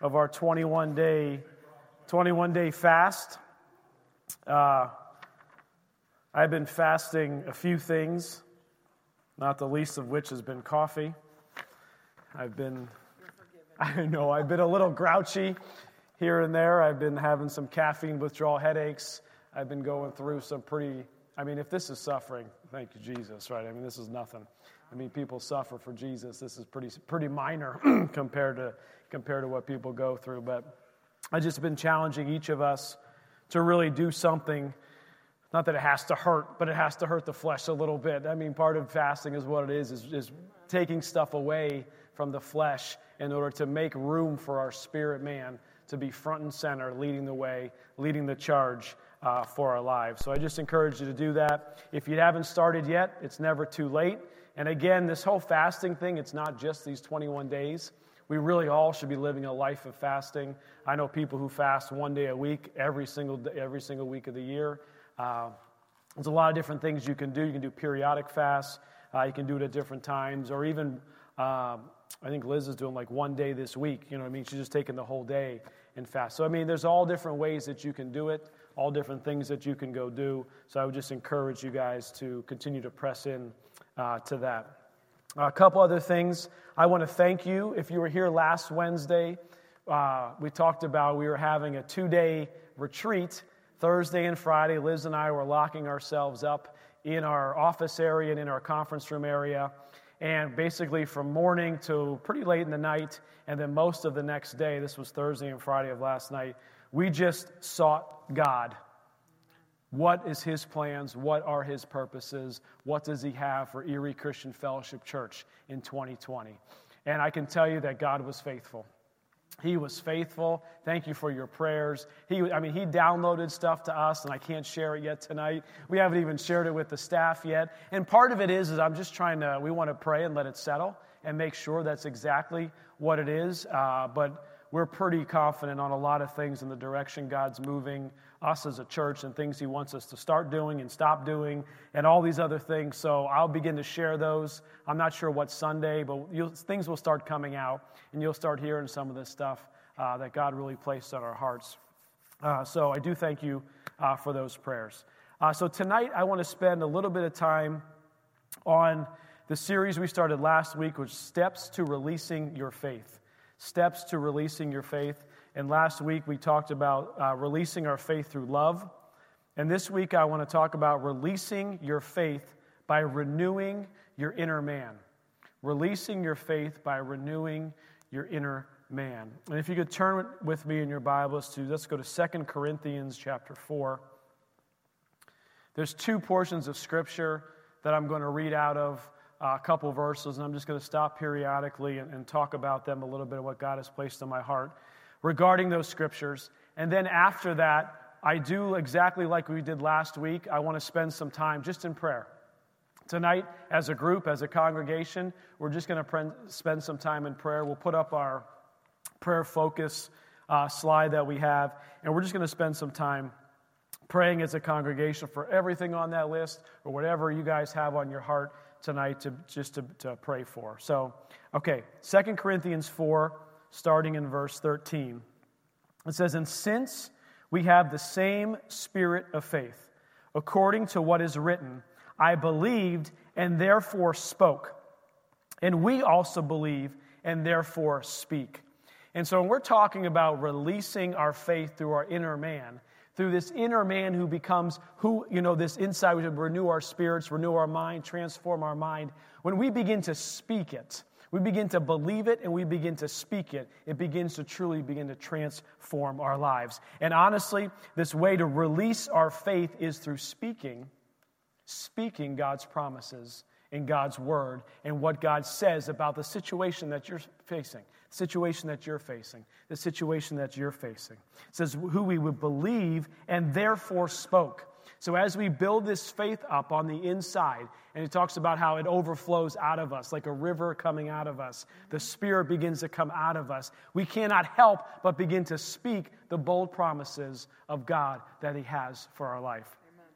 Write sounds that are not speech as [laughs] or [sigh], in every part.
of our 21 day 21 day fast. Uh, I've been fasting a few things, not the least of which has been coffee. I've been, [laughs] I know, I've been a little grouchy here and there. I've been having some caffeine withdrawal headaches. I've been going through some pretty, I mean, if this is suffering, thank you, Jesus, right? I mean, this is nothing. I mean, people suffer for Jesus. This is pretty, pretty minor [clears throat] compared to, compared to what people go through. But I've just been challenging each of us to really do something. Not that it has to hurt, but it has to hurt the flesh a little bit. I mean, part of fasting is what it is, is, is taking stuff away from the flesh in order to make room for our spirit man to be front and center, leading the way, leading the charge uh, for our lives. So I just encourage you to do that. If you haven't started yet, it's never too late. And again, this whole fasting thing, it's not just these 21 days. We really all should be living a life of fasting. I know people who fast one day a week every single, day, every single week of the year. Uh, there's a lot of different things you can do. You can do periodic fasts, uh, you can do it at different times, or even uh, I think Liz is doing like one day this week. You know what I mean? She's just taking the whole day and fast. So, I mean, there's all different ways that you can do it, all different things that you can go do. So, I would just encourage you guys to continue to press in uh, to that. A couple other things. I want to thank you. If you were here last Wednesday, uh, we talked about we were having a two day retreat. Thursday and Friday, Liz and I were locking ourselves up in our office area and in our conference room area. And basically, from morning to pretty late in the night, and then most of the next day, this was Thursday and Friday of last night, we just sought God. What is His plans? What are His purposes? What does He have for Erie Christian Fellowship Church in 2020? And I can tell you that God was faithful. He was faithful. Thank you for your prayers. He, I mean, he downloaded stuff to us, and I can't share it yet tonight. We haven't even shared it with the staff yet. And part of it is, is I'm just trying to, we want to pray and let it settle and make sure that's exactly what it is. Uh, but we're pretty confident on a lot of things in the direction God's moving us as a church and things He wants us to start doing and stop doing and all these other things. So I'll begin to share those. I'm not sure what Sunday, but things will start coming out and you'll start hearing some of this stuff uh, that God really placed on our hearts. Uh, so I do thank you uh, for those prayers. Uh, so tonight I want to spend a little bit of time on the series we started last week, which Steps to Releasing Your Faith steps to releasing your faith. And last week we talked about uh, releasing our faith through love. And this week I want to talk about releasing your faith by renewing your inner man. Releasing your faith by renewing your inner man. And if you could turn with me in your Bibles to, let's go to Second Corinthians chapter 4. There's two portions of Scripture that I'm going to read out of a couple verses, and I'm just going to stop periodically and, and talk about them a little bit of what God has placed in my heart regarding those scriptures. And then after that, I do exactly like we did last week. I want to spend some time just in prayer. Tonight, as a group, as a congregation, we're just going to pre- spend some time in prayer. We'll put up our prayer focus uh, slide that we have, and we're just going to spend some time praying as a congregation for everything on that list or whatever you guys have on your heart tonight to just to, to pray for. So, okay, Second Corinthians 4, starting in verse 13. It says, And since we have the same spirit of faith, according to what is written, I believed and therefore spoke. And we also believe and therefore speak. And so when we're talking about releasing our faith through our inner man, through this inner man who becomes who, you know, this inside, we renew our spirits, renew our mind, transform our mind. When we begin to speak it, we begin to believe it and we begin to speak it, it begins to truly begin to transform our lives. And honestly, this way to release our faith is through speaking, speaking God's promises in God's word and what God says about the situation that you're facing situation that you're facing, the situation that you're facing. It says, who we would believe and therefore spoke. So, as we build this faith up on the inside, and it talks about how it overflows out of us like a river coming out of us, the Spirit begins to come out of us. We cannot help but begin to speak the bold promises of God that He has for our life. Amen.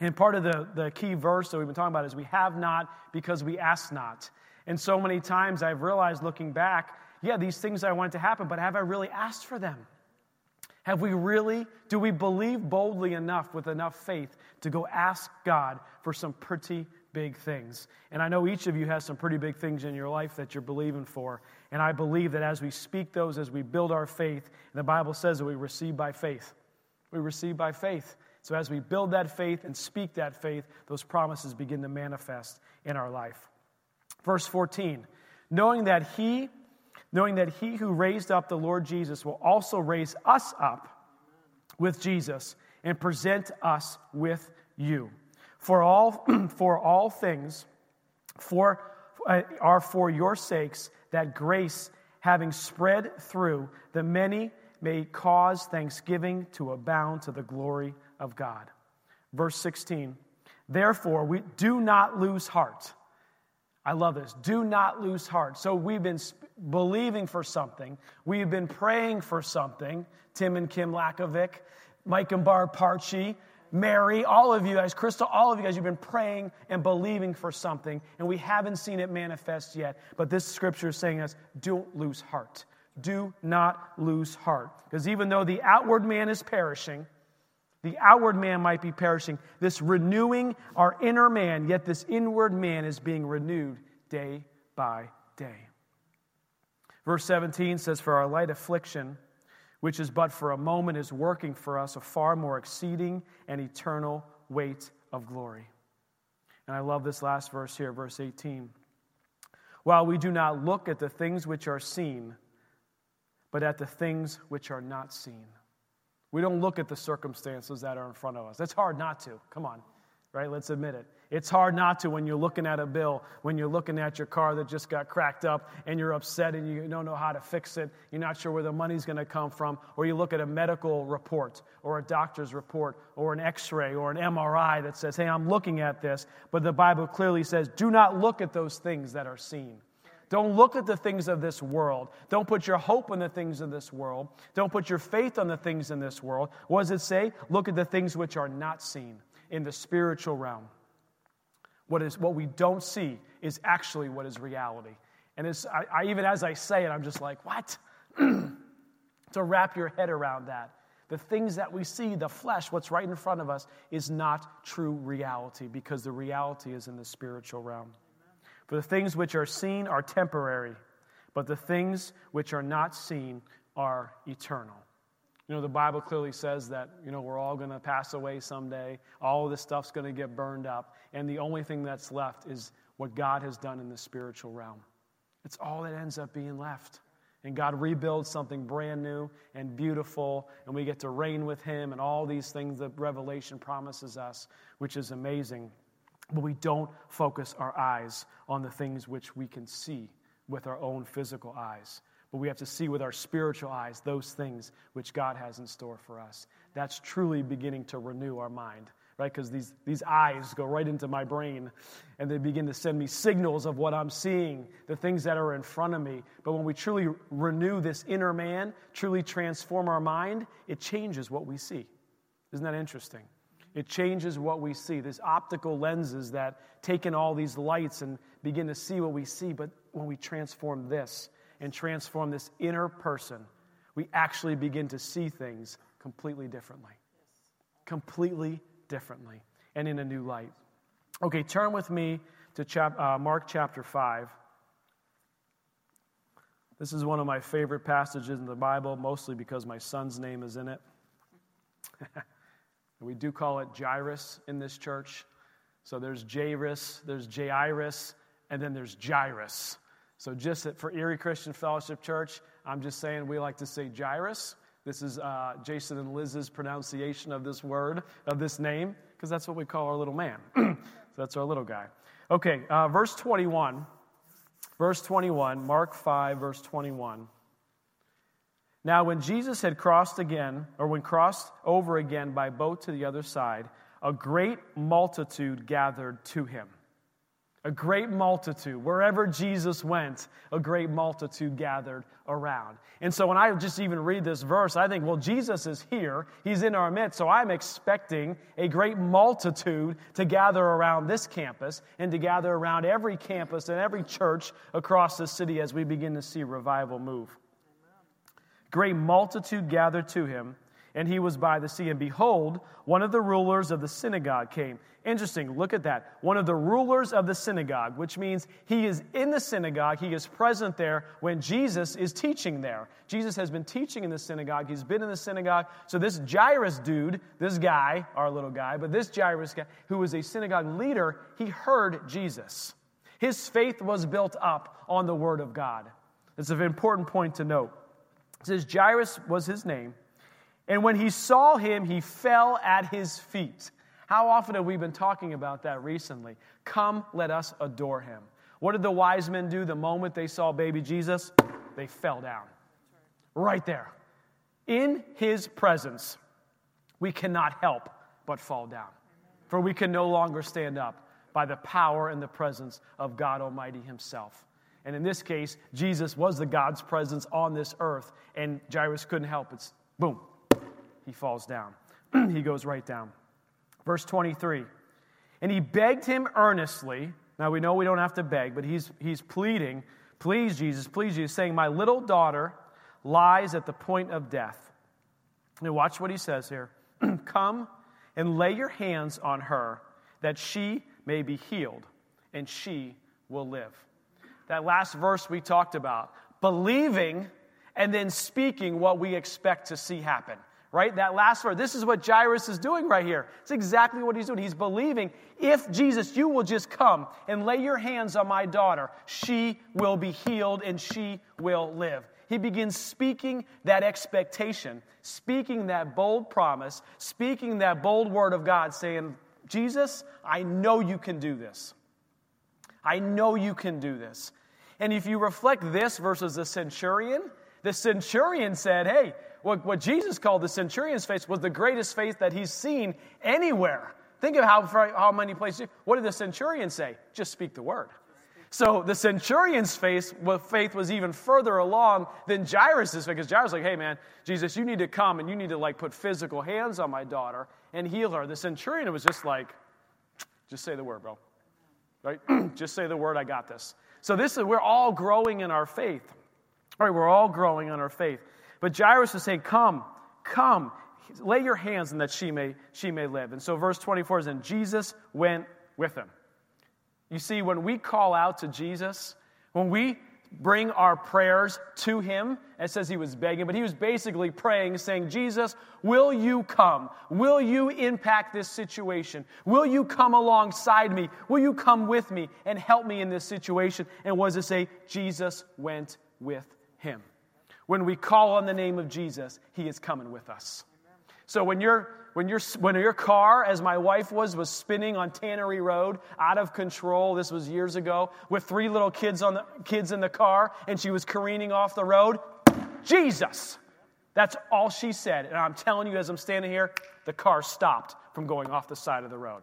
And part of the, the key verse that we've been talking about is we have not because we ask not. And so many times I've realized looking back, yeah, these things I want to happen, but have I really asked for them? Have we really, do we believe boldly enough with enough faith to go ask God for some pretty big things? And I know each of you has some pretty big things in your life that you're believing for. And I believe that as we speak those, as we build our faith, and the Bible says that we receive by faith. We receive by faith. So as we build that faith and speak that faith, those promises begin to manifest in our life. Verse 14, knowing that He knowing that he who raised up the Lord Jesus will also raise us up with Jesus and present us with you. For all, [clears throat] for all things for, uh, are for your sakes, that grace, having spread through the many, may cause thanksgiving to abound to the glory of God. Verse 16 Therefore, we do not lose heart. I love this. Do not lose heart. So we've been believing for something. We've been praying for something. Tim and Kim Lakovic, Mike and Barb Parchi, Mary, all of you guys, Crystal, all of you guys, you've been praying and believing for something, and we haven't seen it manifest yet. But this scripture is saying us, don't lose heart. Do not lose heart. Because even though the outward man is perishing, the outward man might be perishing, this renewing our inner man, yet this inward man is being renewed day by day. Verse 17 says, For our light affliction, which is but for a moment, is working for us a far more exceeding and eternal weight of glory. And I love this last verse here, verse 18. While we do not look at the things which are seen, but at the things which are not seen. We don't look at the circumstances that are in front of us. It's hard not to. Come on, right? Let's admit it. It's hard not to when you're looking at a bill, when you're looking at your car that just got cracked up and you're upset and you don't know how to fix it. You're not sure where the money's going to come from. Or you look at a medical report or a doctor's report or an x ray or an MRI that says, hey, I'm looking at this. But the Bible clearly says, do not look at those things that are seen. Don't look at the things of this world. Don't put your hope in the things of this world. Don't put your faith on the things in this world. What does it say? Look at the things which are not seen in the spiritual realm. What, is, what we don't see is actually what is reality. And it's, I, I, even as I say it, I'm just like, what? [clears throat] to wrap your head around that. The things that we see, the flesh, what's right in front of us, is not true reality because the reality is in the spiritual realm. For the things which are seen are temporary, but the things which are not seen are eternal. You know, the Bible clearly says that, you know, we're all going to pass away someday. All of this stuff's going to get burned up. And the only thing that's left is what God has done in the spiritual realm. It's all that ends up being left. And God rebuilds something brand new and beautiful, and we get to reign with Him and all these things that Revelation promises us, which is amazing. But we don't focus our eyes on the things which we can see with our own physical eyes but we have to see with our spiritual eyes those things which God has in store for us. That's truly beginning to renew our mind, right? Because these, these eyes go right into my brain and they begin to send me signals of what I'm seeing, the things that are in front of me. But when we truly renew this inner man, truly transform our mind, it changes what we see. Isn't that interesting? It changes what we see. These optical lenses that take in all these lights and begin to see what we see. But when we transform this, and transform this inner person, we actually begin to see things completely differently. Completely differently and in a new light. Okay, turn with me to chap- uh, Mark chapter 5. This is one of my favorite passages in the Bible, mostly because my son's name is in it. [laughs] we do call it Jairus in this church. So there's Jairus, there's Jairus, and then there's Jairus. So, just for Erie Christian Fellowship Church, I'm just saying we like to say Jairus. This is uh, Jason and Liz's pronunciation of this word, of this name, because that's what we call our little man. [clears throat] so, that's our little guy. Okay, uh, verse 21. Verse 21, Mark 5, verse 21. Now, when Jesus had crossed again, or when crossed over again by boat to the other side, a great multitude gathered to him. A great multitude. Wherever Jesus went, a great multitude gathered around. And so when I just even read this verse, I think, well, Jesus is here. He's in our midst. So I'm expecting a great multitude to gather around this campus and to gather around every campus and every church across the city as we begin to see revival move. Great multitude gathered to him and he was by the sea. And behold, one of the rulers of the synagogue came. Interesting, look at that. One of the rulers of the synagogue, which means he is in the synagogue, he is present there when Jesus is teaching there. Jesus has been teaching in the synagogue, he's been in the synagogue. So, this Jairus dude, this guy, our little guy, but this Jairus guy, who was a synagogue leader, he heard Jesus. His faith was built up on the word of God. It's an important point to note. It says Jairus was his name. And when he saw him, he fell at his feet. How often have we been talking about that recently? Come, let us adore him. What did the wise men do the moment they saw baby Jesus? They fell down. Right there. In his presence, we cannot help but fall down. For we can no longer stand up by the power and the presence of God Almighty Himself. And in this case, Jesus was the God's presence on this earth, and Jairus couldn't help it. Boom, he falls down. [clears throat] he goes right down. Verse 23 And he begged him earnestly. Now we know we don't have to beg, but he's, he's pleading, Please, Jesus, please, Jesus, saying, My little daughter lies at the point of death. Now watch what he says here [clears throat] Come and lay your hands on her that she may be healed and she will live. That last verse we talked about, believing and then speaking what we expect to see happen right? That last word. This is what Jairus is doing right here. It's exactly what he's doing. He's believing if Jesus, you will just come and lay your hands on my daughter, she will be healed and she will live. He begins speaking that expectation, speaking that bold promise, speaking that bold word of God, saying, Jesus, I know you can do this. I know you can do this. And if you reflect this versus the centurion, the centurion said, Hey, what, what Jesus called the centurion's faith was the greatest faith that he's seen anywhere. Think of how, how many places. What did the centurion say? Just speak the word. So the centurion's faith, faith was even further along than Jairus' because Jairus was like, hey man, Jesus, you need to come and you need to like put physical hands on my daughter and heal her. The centurion was just like, just say the word, bro. Right? [clears throat] just say the word, I got this. So this is we're all growing in our faith. All right, we're all growing in our faith. But Jairus is saying, Come, come, lay your hands and that she may, she may live. And so verse 24 is, And Jesus went with him. You see, when we call out to Jesus, when we bring our prayers to him, it says he was begging, but he was basically praying, saying, Jesus, will you come? Will you impact this situation? Will you come alongside me? Will you come with me and help me in this situation? And does it say? Jesus went with him. When we call on the name of Jesus, He is coming with us. So when your when your when your car, as my wife was, was spinning on Tannery Road, out of control. This was years ago, with three little kids on the kids in the car, and she was careening off the road. Jesus, that's all she said. And I'm telling you, as I'm standing here, the car stopped from going off the side of the road.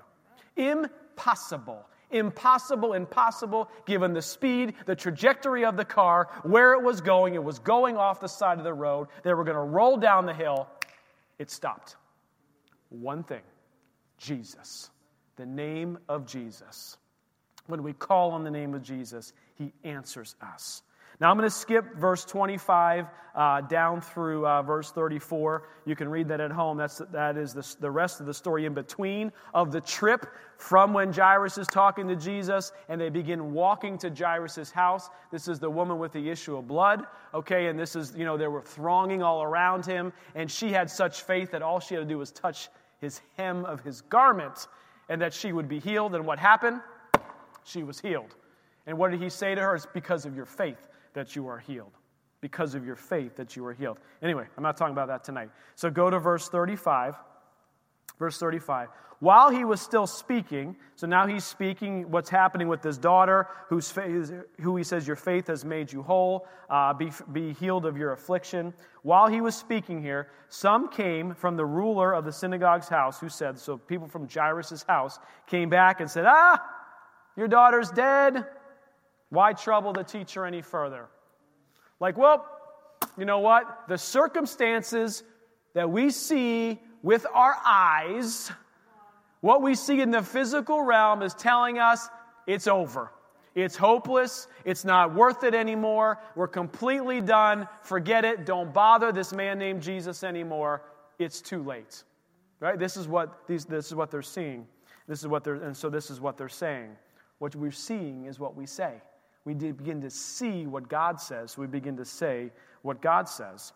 Impossible impossible, impossible, given the speed, the trajectory of the car, where it was going. It was going off the side of the road. They were going to roll down the hill. It stopped. One thing Jesus, the name of Jesus. When we call on the name of Jesus, he answers us. Now I'm going to skip verse 25 uh, down through uh, verse 34. You can read that at home. That's, that is the, the rest of the story in between of the trip from when Jairus is talking to Jesus and they begin walking to Jairus' house. This is the woman with the issue of blood, okay? And this is, you know, they were thronging all around him. And she had such faith that all she had to do was touch his hem of his garment and that she would be healed. And what happened? She was healed. And what did he say to her? It's because of your faith that you are healed. Because of your faith that you are healed. Anyway, I'm not talking about that tonight. So go to verse 35. Verse 35. While he was still speaking, so now he's speaking what's happening with his daughter, whose who he says, Your faith has made you whole, uh, be, be healed of your affliction. While he was speaking here, some came from the ruler of the synagogue's house who said, So people from Jairus' house came back and said, Ah, your daughter's dead. Why trouble the teacher any further? Like, well, you know what? The circumstances that we see with our eyes, what we see in the physical realm is telling us it's over. It's hopeless. It's not worth it anymore. We're completely done. Forget it. Don't bother this man named Jesus anymore. It's too late. Right? This is what these this is what they're seeing. This is what they're and so this is what they're saying. What we're seeing is what we say. We begin to see what God says. We begin to say what God says.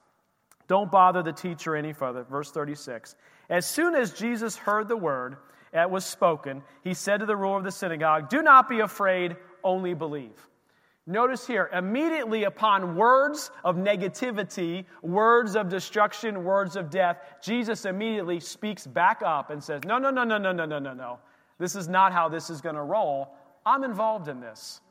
Don't bother the teacher any further. Verse 36. As soon as Jesus heard the word that was spoken, he said to the ruler of the synagogue, Do not be afraid, only believe. Notice here, immediately upon words of negativity, words of destruction, words of death, Jesus immediately speaks back up and says, No, no, no, no, no, no, no, no, no. This is not how this is going to roll. I'm involved in this.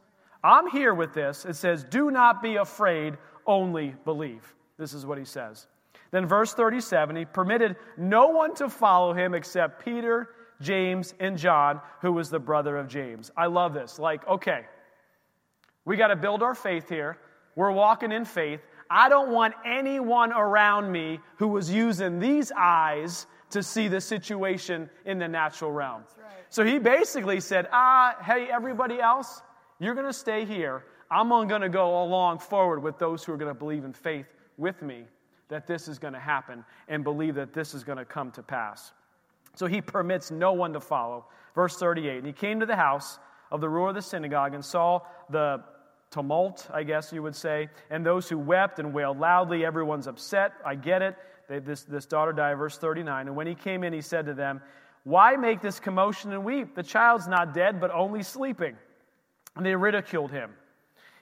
I'm here with this. It says, Do not be afraid, only believe. This is what he says. Then, verse 37 he permitted no one to follow him except Peter, James, and John, who was the brother of James. I love this. Like, okay, we got to build our faith here. We're walking in faith. I don't want anyone around me who was using these eyes to see the situation in the natural realm. Right. So he basically said, Ah, hey, everybody else, you're going to stay here. I'm going to go along forward with those who are going to believe in faith with me that this is going to happen and believe that this is going to come to pass. So he permits no one to follow. Verse 38 And he came to the house of the ruler of the synagogue and saw the tumult, I guess you would say, and those who wept and wailed loudly. Everyone's upset. I get it. They, this, this daughter died, verse 39. And when he came in, he said to them, Why make this commotion and weep? The child's not dead, but only sleeping. And they ridiculed him.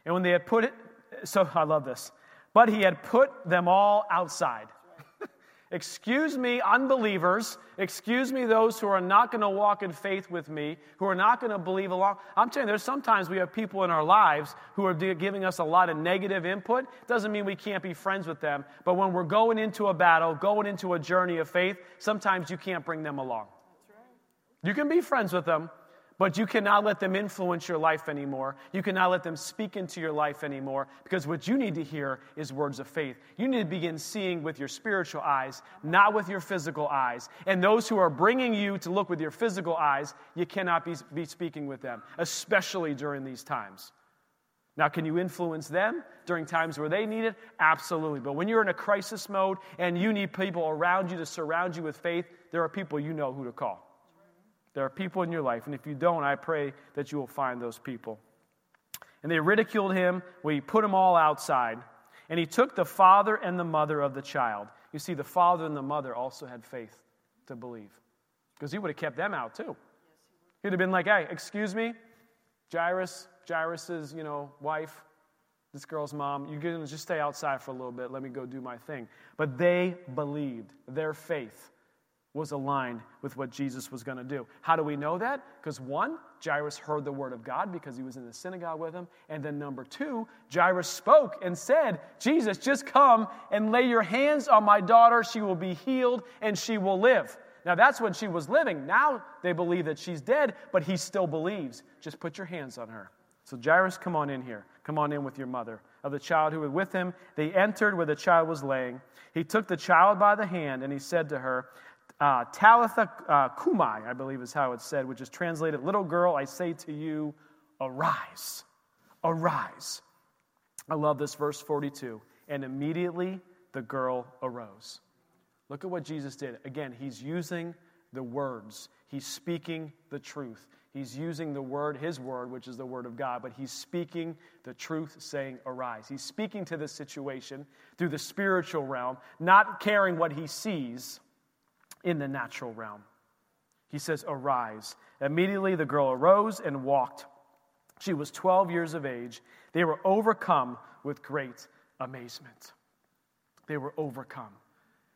And when they had put it, so I love this. But he had put them all outside. [laughs] Excuse me, unbelievers. Excuse me, those who are not going to walk in faith with me, who are not going to believe along. I'm telling you, there's sometimes we have people in our lives who are giving us a lot of negative input. Doesn't mean we can't be friends with them. But when we're going into a battle, going into a journey of faith, sometimes you can't bring them along. You can be friends with them, but you cannot let them influence your life anymore. You cannot let them speak into your life anymore because what you need to hear is words of faith. You need to begin seeing with your spiritual eyes, not with your physical eyes. And those who are bringing you to look with your physical eyes, you cannot be, be speaking with them, especially during these times. Now, can you influence them during times where they need it? Absolutely. But when you're in a crisis mode and you need people around you to surround you with faith, there are people you know who to call. There are people in your life, and if you don't, I pray that you will find those people. And they ridiculed him. We put them all outside. And he took the father and the mother of the child. You see, the father and the mother also had faith to believe because he would have kept them out too. He'd have been like, hey, excuse me, Jairus, Jairus's, you know, wife, this girl's mom, you can just stay outside for a little bit. Let me go do my thing. But they believed. Their faith was aligned with what Jesus was going to do. How do we know that? Because one, Jairus heard the word of God because he was in the synagogue with him. And then number two, Jairus spoke and said, Jesus, just come and lay your hands on my daughter. She will be healed and she will live. Now that's when she was living. Now they believe that she's dead, but he still believes. Just put your hands on her. So Jairus, come on in here. Come on in with your mother. Of the child who was with him, they entered where the child was laying. He took the child by the hand and he said to her, uh, Talitha uh, Kumai, I believe is how it's said, which is translated, Little girl, I say to you, arise. Arise. I love this verse 42. And immediately the girl arose. Look at what Jesus did. Again, he's using the words, he's speaking the truth. He's using the word, his word, which is the word of God, but he's speaking the truth, saying, Arise. He's speaking to this situation through the spiritual realm, not caring what he sees in the natural realm. He says, Arise. Immediately the girl arose and walked. She was 12 years of age. They were overcome with great amazement. They were overcome.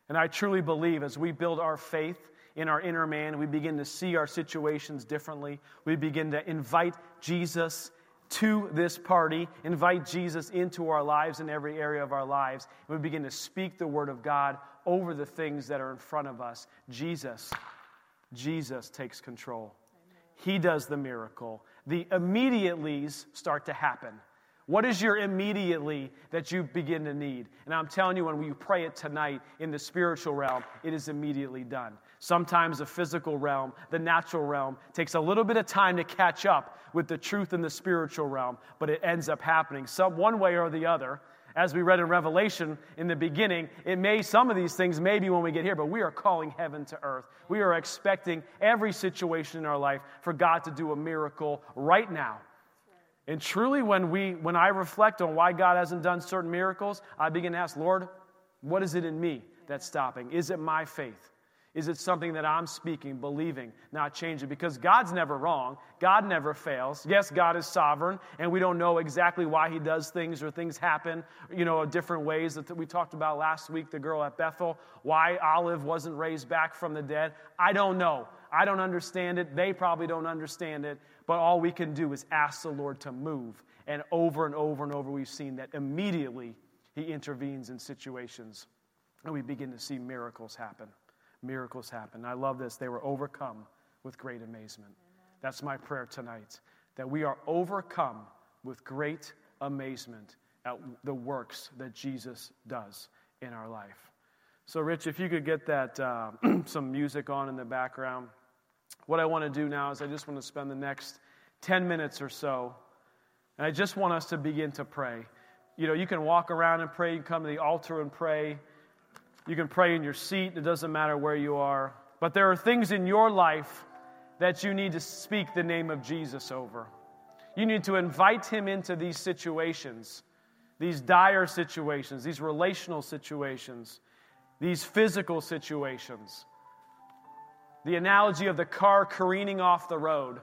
And I truly believe as we build our faith in our inner man. We begin to see our situations differently. We begin to invite Jesus to this party, invite Jesus into our lives in every area of our lives. And we begin to speak the word of God over the things that are in front of us. Jesus, Jesus takes control. He does the miracle. The immediatelys start to happen. What is your immediately that you begin to need? And I'm telling you, when you pray it tonight in the spiritual realm, it is immediately done. Sometimes the physical realm, the natural realm, takes a little bit of time to catch up with the truth in the spiritual realm, but it ends up happening some one way or the other. As we read in Revelation in the beginning, it may some of these things may be when we get here, but we are calling heaven to earth. We are expecting every situation in our life for God to do a miracle right now and truly, when, we, when I reflect on why God hasn't done certain miracles, I begin to ask, Lord, what is it in me that's stopping? Is it my faith? Is it something that I'm speaking, believing, not changing? Because God's never wrong. God never fails. Yes, God is sovereign, and we don't know exactly why He does things or things happen, you know, different ways that we talked about last week, the girl at Bethel, why Olive wasn't raised back from the dead. I don't know. I don't understand it. They probably don't understand it. But all we can do is ask the Lord to move. And over and over and over, we've seen that immediately He intervenes in situations, and we begin to see miracles happen miracles happen. I love this. They were overcome with great amazement. That's my prayer tonight, that we are overcome with great amazement at the works that Jesus does in our life. So, Rich, if you could get that uh, [clears throat] some music on in the background. What I want to do now is I just want to spend the next 10 minutes or so, and I just want us to begin to pray. You know, you can walk around and pray, you can come to the altar and pray. You can pray in your seat, it doesn't matter where you are. But there are things in your life that you need to speak the name of Jesus over. You need to invite him into these situations, these dire situations, these relational situations, these physical situations. The analogy of the car careening off the road.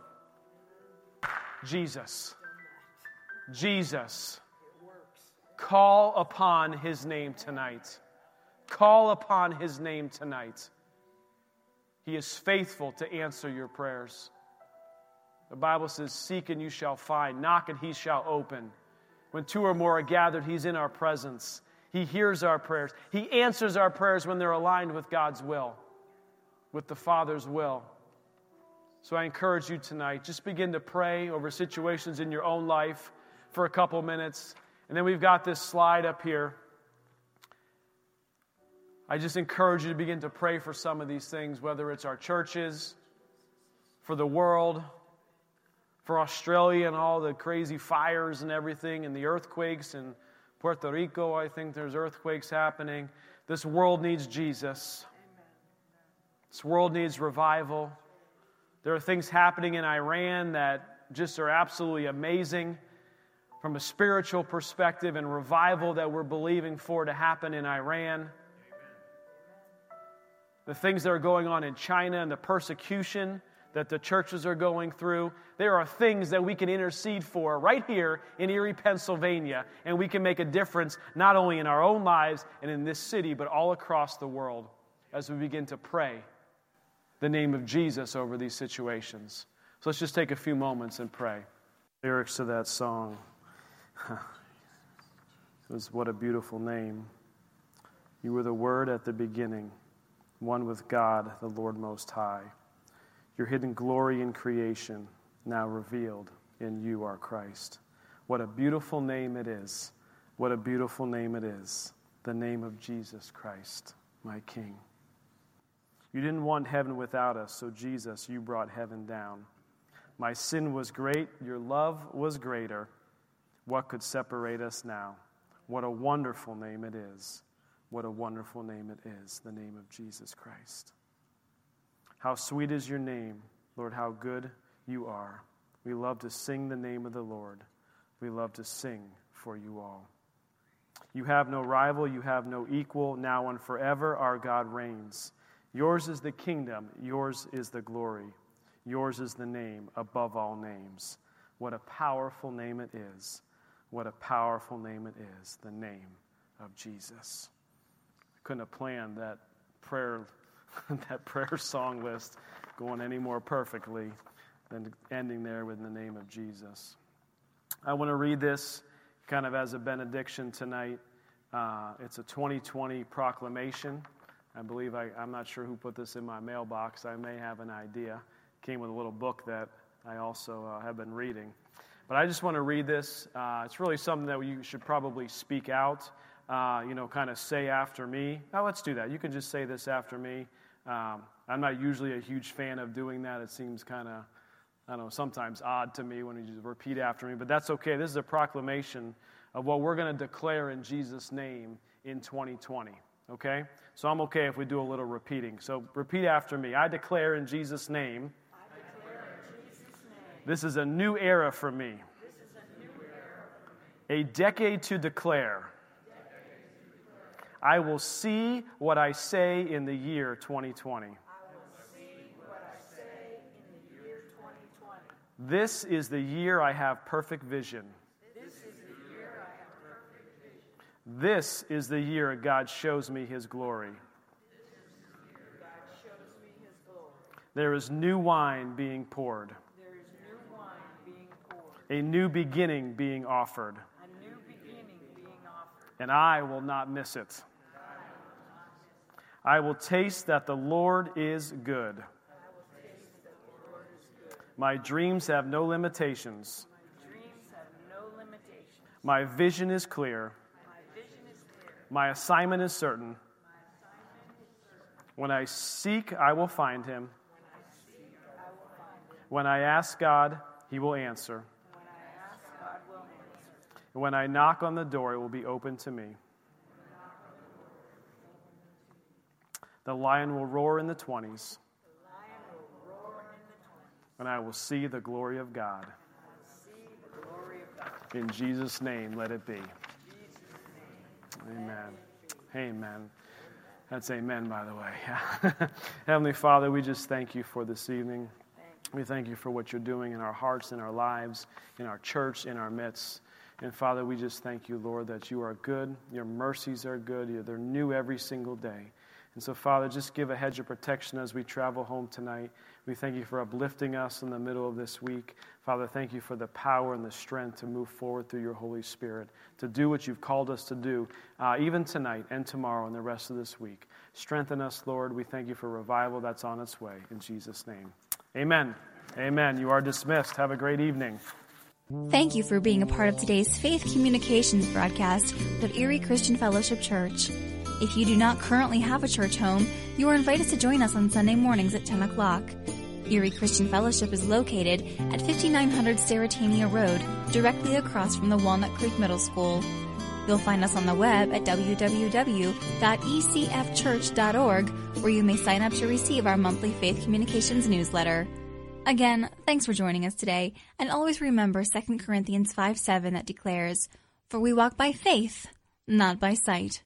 Jesus. Jesus. Call upon his name tonight. Call upon his name tonight. He is faithful to answer your prayers. The Bible says, Seek and you shall find, knock and he shall open. When two or more are gathered, he's in our presence. He hears our prayers. He answers our prayers when they're aligned with God's will, with the Father's will. So I encourage you tonight, just begin to pray over situations in your own life for a couple minutes. And then we've got this slide up here. I just encourage you to begin to pray for some of these things, whether it's our churches, for the world, for Australia and all the crazy fires and everything, and the earthquakes in Puerto Rico. I think there's earthquakes happening. This world needs Jesus. This world needs revival. There are things happening in Iran that just are absolutely amazing from a spiritual perspective and revival that we're believing for to happen in Iran the things that are going on in China and the persecution that the churches are going through. There are things that we can intercede for right here in Erie, Pennsylvania, and we can make a difference not only in our own lives and in this city, but all across the world as we begin to pray the name of Jesus over these situations. So let's just take a few moments and pray. Lyrics to that song. [laughs] it was what a beautiful name. You were the word at the beginning one with God, the Lord Most High. Your hidden glory in creation, now revealed in you, our Christ. What a beautiful name it is. What a beautiful name it is. The name of Jesus Christ, my King. You didn't want heaven without us, so Jesus, you brought heaven down. My sin was great, your love was greater. What could separate us now? What a wonderful name it is. What a wonderful name it is, the name of Jesus Christ. How sweet is your name, Lord, how good you are. We love to sing the name of the Lord. We love to sing for you all. You have no rival, you have no equal. Now and forever, our God reigns. Yours is the kingdom, yours is the glory, yours is the name above all names. What a powerful name it is. What a powerful name it is, the name of Jesus couldn't have planned that prayer [laughs] that prayer song list going any more perfectly than ending there with the name of Jesus. I want to read this kind of as a benediction tonight. Uh, it's a 2020 proclamation. I believe I, I'm not sure who put this in my mailbox. I may have an idea. Came with a little book that I also uh, have been reading. But I just want to read this. Uh, it's really something that you should probably speak out, uh, you know, kind of say after me. Now, let's do that. You can just say this after me. Um, I'm not usually a huge fan of doing that. It seems kind of, I don't know, sometimes odd to me when you just repeat after me, but that's okay. This is a proclamation of what we're going to declare in Jesus' name in 2020, okay? So I'm okay if we do a little repeating. So repeat after me. I declare in Jesus' name. This is a new era for me. This is a new era a decade to declare. I will see what I say in the year 2020. This is the year I have perfect vision. This is the year God shows me his glory. There is new wine being poured. A new beginning being offered. And I will not miss it. I will taste that the Lord is good. My dreams have no limitations. My vision is clear. My assignment is certain. When I seek, I will find him. When I ask God, he will answer. When I knock on the door, it will be open to me. The lion will roar in the 20s. And I will see the glory of God. In Jesus' name, let it be. Amen. Amen. That's amen, by the way. [laughs] Heavenly Father, we just thank you for this evening. We thank you for what you're doing in our hearts, in our lives, in our church, in our midst. And Father, we just thank you, Lord, that you are good. Your mercies are good. They're new every single day. And so, Father, just give a hedge of protection as we travel home tonight. We thank you for uplifting us in the middle of this week. Father, thank you for the power and the strength to move forward through your Holy Spirit, to do what you've called us to do, uh, even tonight and tomorrow and the rest of this week. Strengthen us, Lord. We thank you for revival that's on its way. In Jesus' name. Amen. Amen. You are dismissed. Have a great evening. Thank you for being a part of today's Faith Communications broadcast of Erie Christian Fellowship Church. If you do not currently have a church home, you are invited to join us on Sunday mornings at 10 o'clock. Erie Christian Fellowship is located at 5900 Sterrettania Road, directly across from the Walnut Creek Middle School. You'll find us on the web at www.ecfchurch.org, where you may sign up to receive our monthly Faith Communications newsletter. Again, thanks for joining us today, and always remember 2 Corinthians 5 7 that declares, For we walk by faith, not by sight.